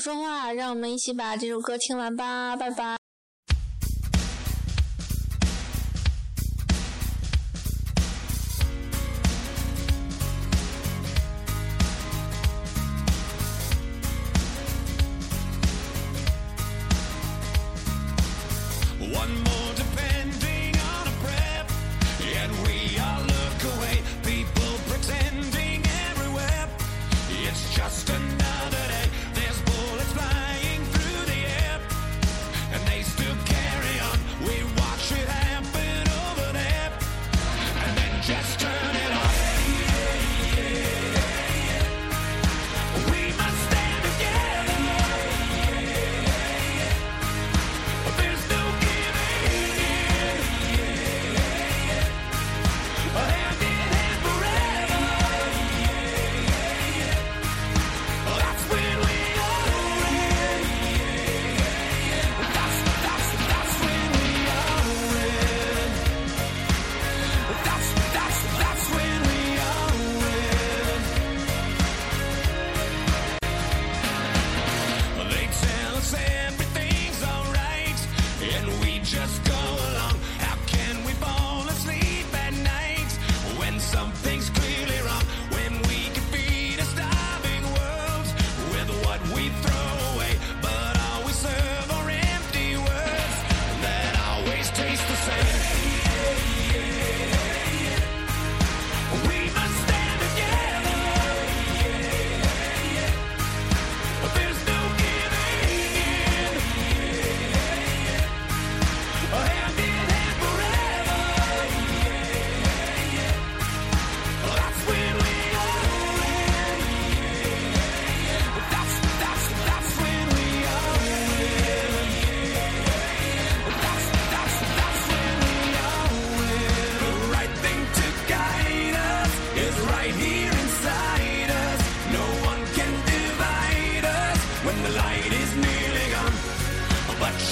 说话让我们一起把这首歌听完吧拜拜。One more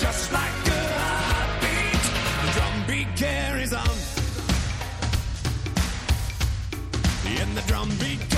just like a heartbeat. The carries on, the drum beat.